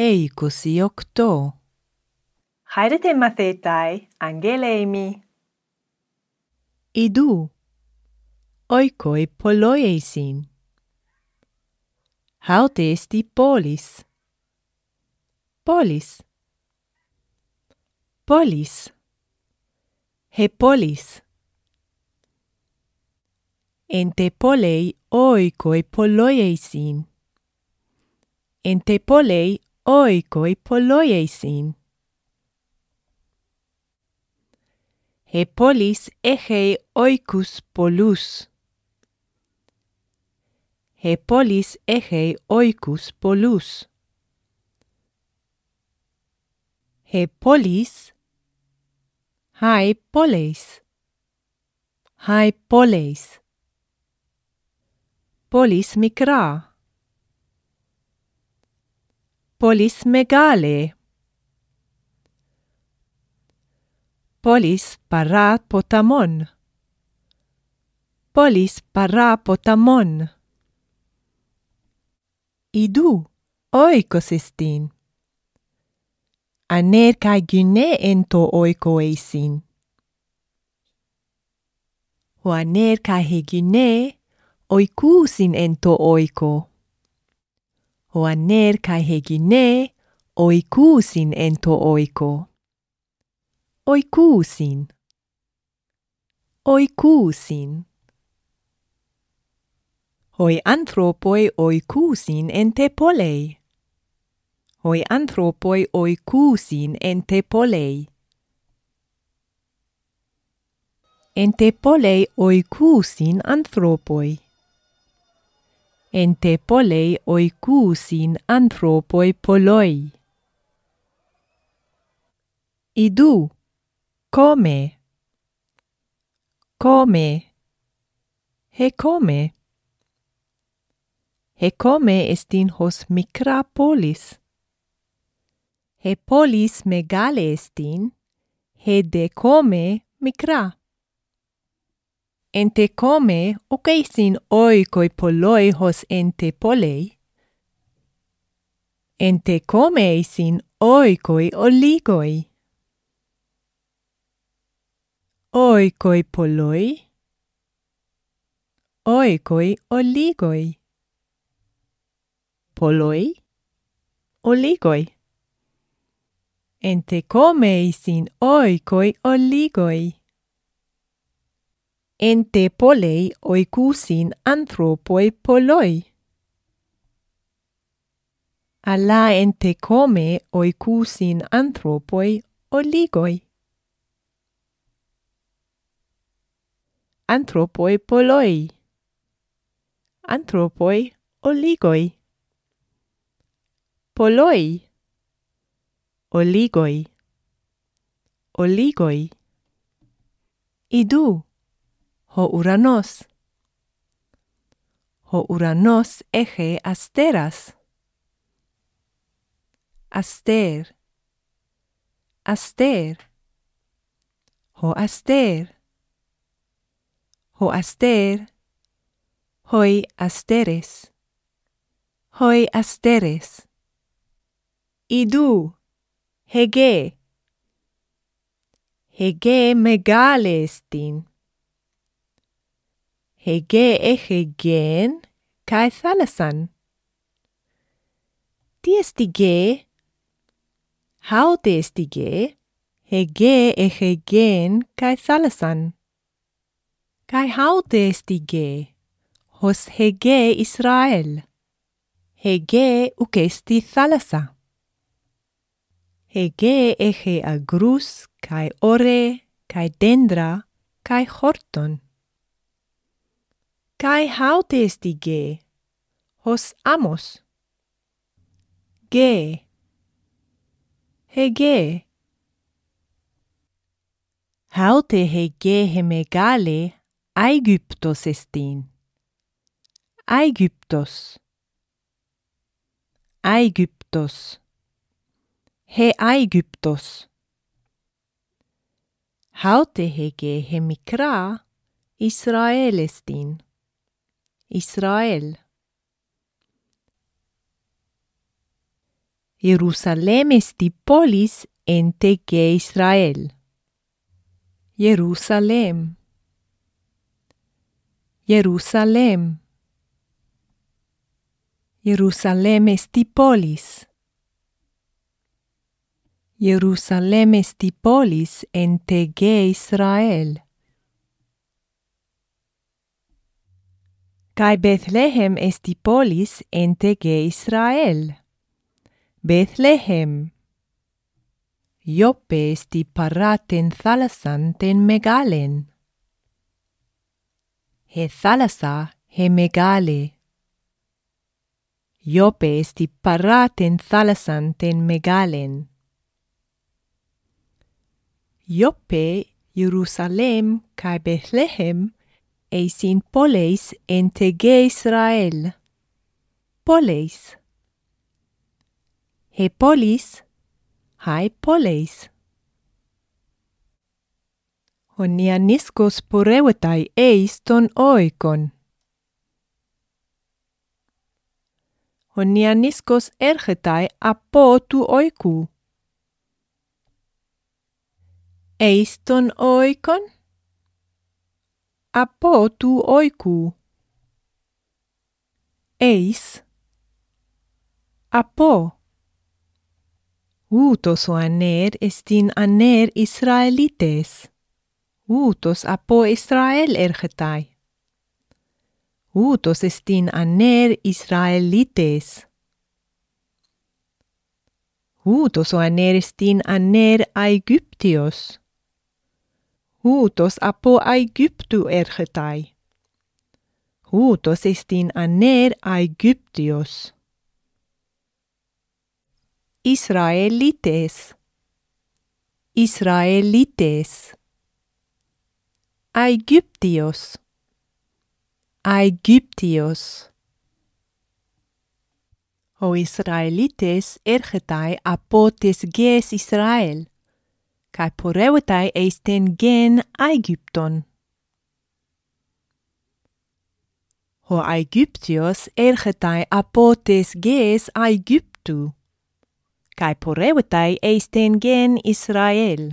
Έκω, ή οκτώ. Χάρετε, μα έταγε, Αγγέλη. Ε, μου είδε. Είδε, Είδε, Είδε, Είδε, Είδε, Είδε, Είδε, en tepolei oikoi poloieisin. En tepolei oikoi poloieisin. Hepolis egei oikus polus. Hepolis egei oikus polus. Hepolis hai poleis. Hai poleis. Polis micra Polis megale. Polis para potamon. Polis para potamon. Idu oikosistin. Aner kai gyne ento oikoisin. Ho aner kai hygyne oikusin ento oiko. Hoaner kai hegine oikusin ento oiko. Oikusin. Oikusin. Hoi anthropoi oikusin ente polei. Hoi anthropoi oikusin ente polei. Ente polei oikusin anthropoi εντε πολλοί οικούσιν ανθρώποι πολλοί. Ιδού, κόμε, Come. ε κόμε. Ε κόμε εστίν χως μικρά πόλης. He polis μεγάλη εστίν, he de come μικρά ente come uceisin oikoi poloi hos ente polei, ente come eisin oikoi oligoi. Oikoi poloi, oikoi oligoi. Poloi, oligoi. Ente come eisin oikoi oligoi en te polei oikusin πολλοί. Αλλά εντε κόμε οικούσιν ανθρώποι ολίγοι. Anthropoi poloi. Anthropoi oligoi. Poloi. Oligoi. Oligoi. Idu. Ho uranos. Ho uranos eche asteras. Aster. Aster. Ho aster. Ho aster. Hoi asteres. Hoi asteres. Idou. Hege. Hege megale estin. Hege eche gen kai thalasan. Τι esτι ge? Haute esτι ge? Hege eche gen kai thalasan. Kai haute esτι ge? Hos hege Israel. Hege ukesti thalassa. Hege eche agrus kai ore kai dendra Kai hautesti ge. Hos amos. Ge. Hege. Haute hege hemegale Aegyptos estin. Aegyptos. Aegyptos. He Aegyptos. Haute hege hemikra Israel estin. Israel. Jerusalem esti polis ente ge Israel. Jerusalem. Jerusalem. Jerusalem esti polis. Jerusalem esti polis ente ge Israel. Kai Bethlehem esti polis ente ge Israel. Bethlehem. Iope esti paraten thalasanten megalen. He thalasa he megale. Iope esti paraten thalasanten megalen. Iope, Jerusalem kai Bethlehem εισιν πόλεις εν τεγέ Ισραήλ. Πόλεις. Ε πόλεις, χαί πόλεις. Ονία νίσκος πορεύεται εις τον οίκον. Ονία νίσκος έρχεται από του οίκου. Εις τον οίκον από του οίκου. Εις από. Ούτος ο ανέρ εστίν ανέρ Ισραηλίτες. Ούτος από Ισραήλ έρχεται. Ούτος εστίν ανέρ Ισραηλίτες. Ούτος ο ανέρ εστίν ανέρ Αιγύπτιος. Ούτος από το έρχεται. Ούτος είναι ανέρ Αιγύπτιος. Ισραηλίτες. Ισραηλίτες. Αιγύπτιος. Αιγύπτιος. Ο Ισραηλίτες έρχεται από τις γης Ισραήλ kai poreutai eisten gen Aegypton. Ho Aegyptios ergetai apotes ges Aegyptu kai poreutai eisten gen Israel.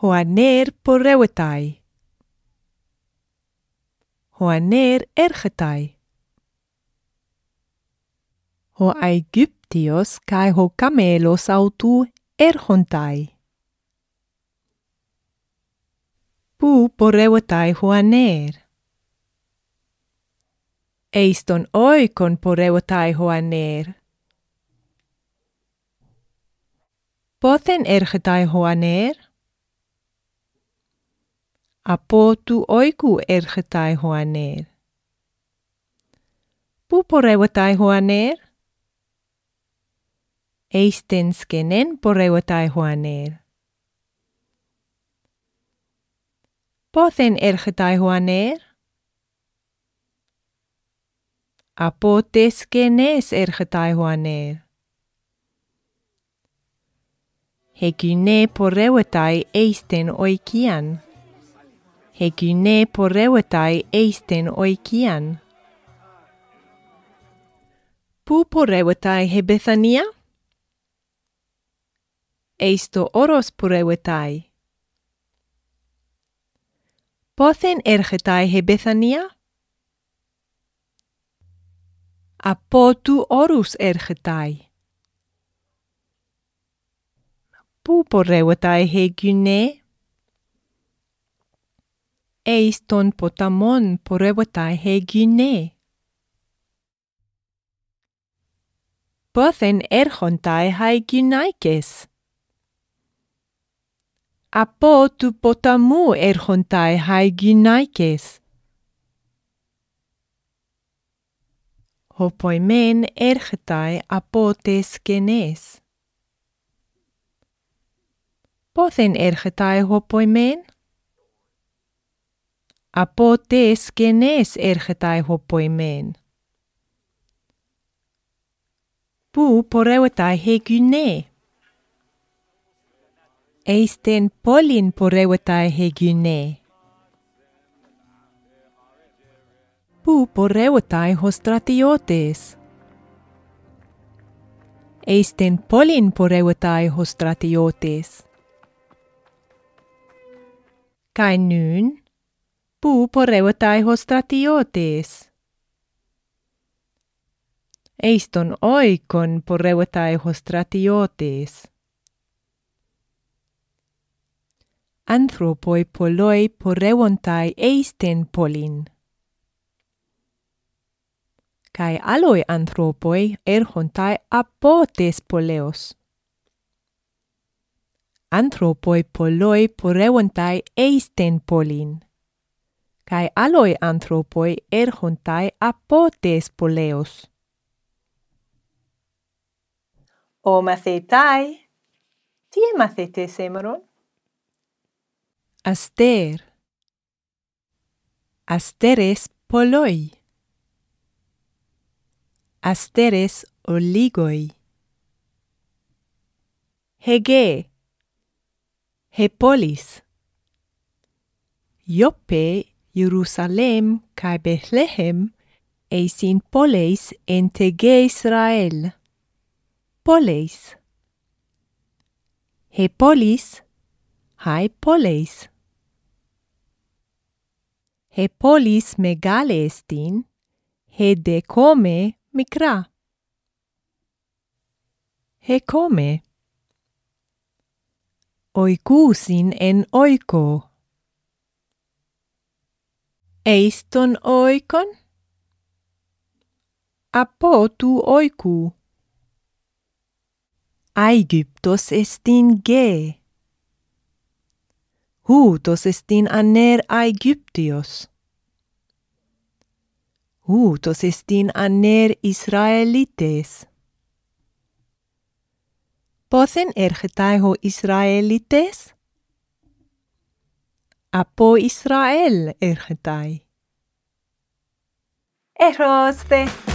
Hoaner poreutai. Hoaner ergetai. Ho Aegyptios kai ho camelos autu ergontai. Pu poreutai hoaner. Eiston oikon poreutai hoaner. Pothen ergetai hoaner? Apo tu oiku ergetai hoaner. Pu poreutai hoaner? Eisten skenen poreutai hoaner. Pothen ergetai hoaner? Από τες κενές έρχεται hoaner. Hekune poreuetai eisten oikian. Hekune poreuetai eisten oikian. Πού poreuetai he Bethania? Eisto oros poreuetai. Πόθεν έρχεται he Bethania? Από του όρους έρχεται. Πού πορεύεται he γυναί; Εις των ποταμών πορεύεται he γυναί. Πόθεν έρχονται οι γυναίκες. Από του ποταμού έρχονται οι γυναίκες. Ο ποημέν έρχεται από τες γενές. Πόθεν έρχεται ο ποημέν; Από τες γενές έρχεται ο ποημέν. Πού πορεύεται η γυναί; ei sten polin porewetai he gyne. Pu porewetai hostratiotes. Ei sten polin porewetai hostratiotes. Kai nyn? puu porewetai hostratiotes. Eiston oikon porewetai hostratiotes. άνθρωποι πολλοί πορεύονται εις την πόλην. Καί άλλοι άνθρωποι έρχονται από τις πόλεως. Άνθρωποι πολλοί πορεύονται εις την πόλην. Καί άλλοι άνθρωποι έρχονται από τις πόλεως. Ο μαθητάι, τι έμαθετε σήμερα; Aster. Asteres poloi. Asteres oligoi. Hege. Hepolis. Iope Jerusalem kai Bethlehem eisin poleis en tege Israel. Poleis. Hepolis, hai poleis. He polis megale estin, he decome mikra. He come. Oikusin en oiko. Eiston oikon? Apo tu oiku. Aegyptos estin ge. Ούτος είναι ανέρ Αιγύπτιος. Ούτος είναι ανέρ Ισραηλίτης. Ποιον έρχεται ο Ισραηλίτης; Από Ισραήλ έρχεται. Ερώτηση.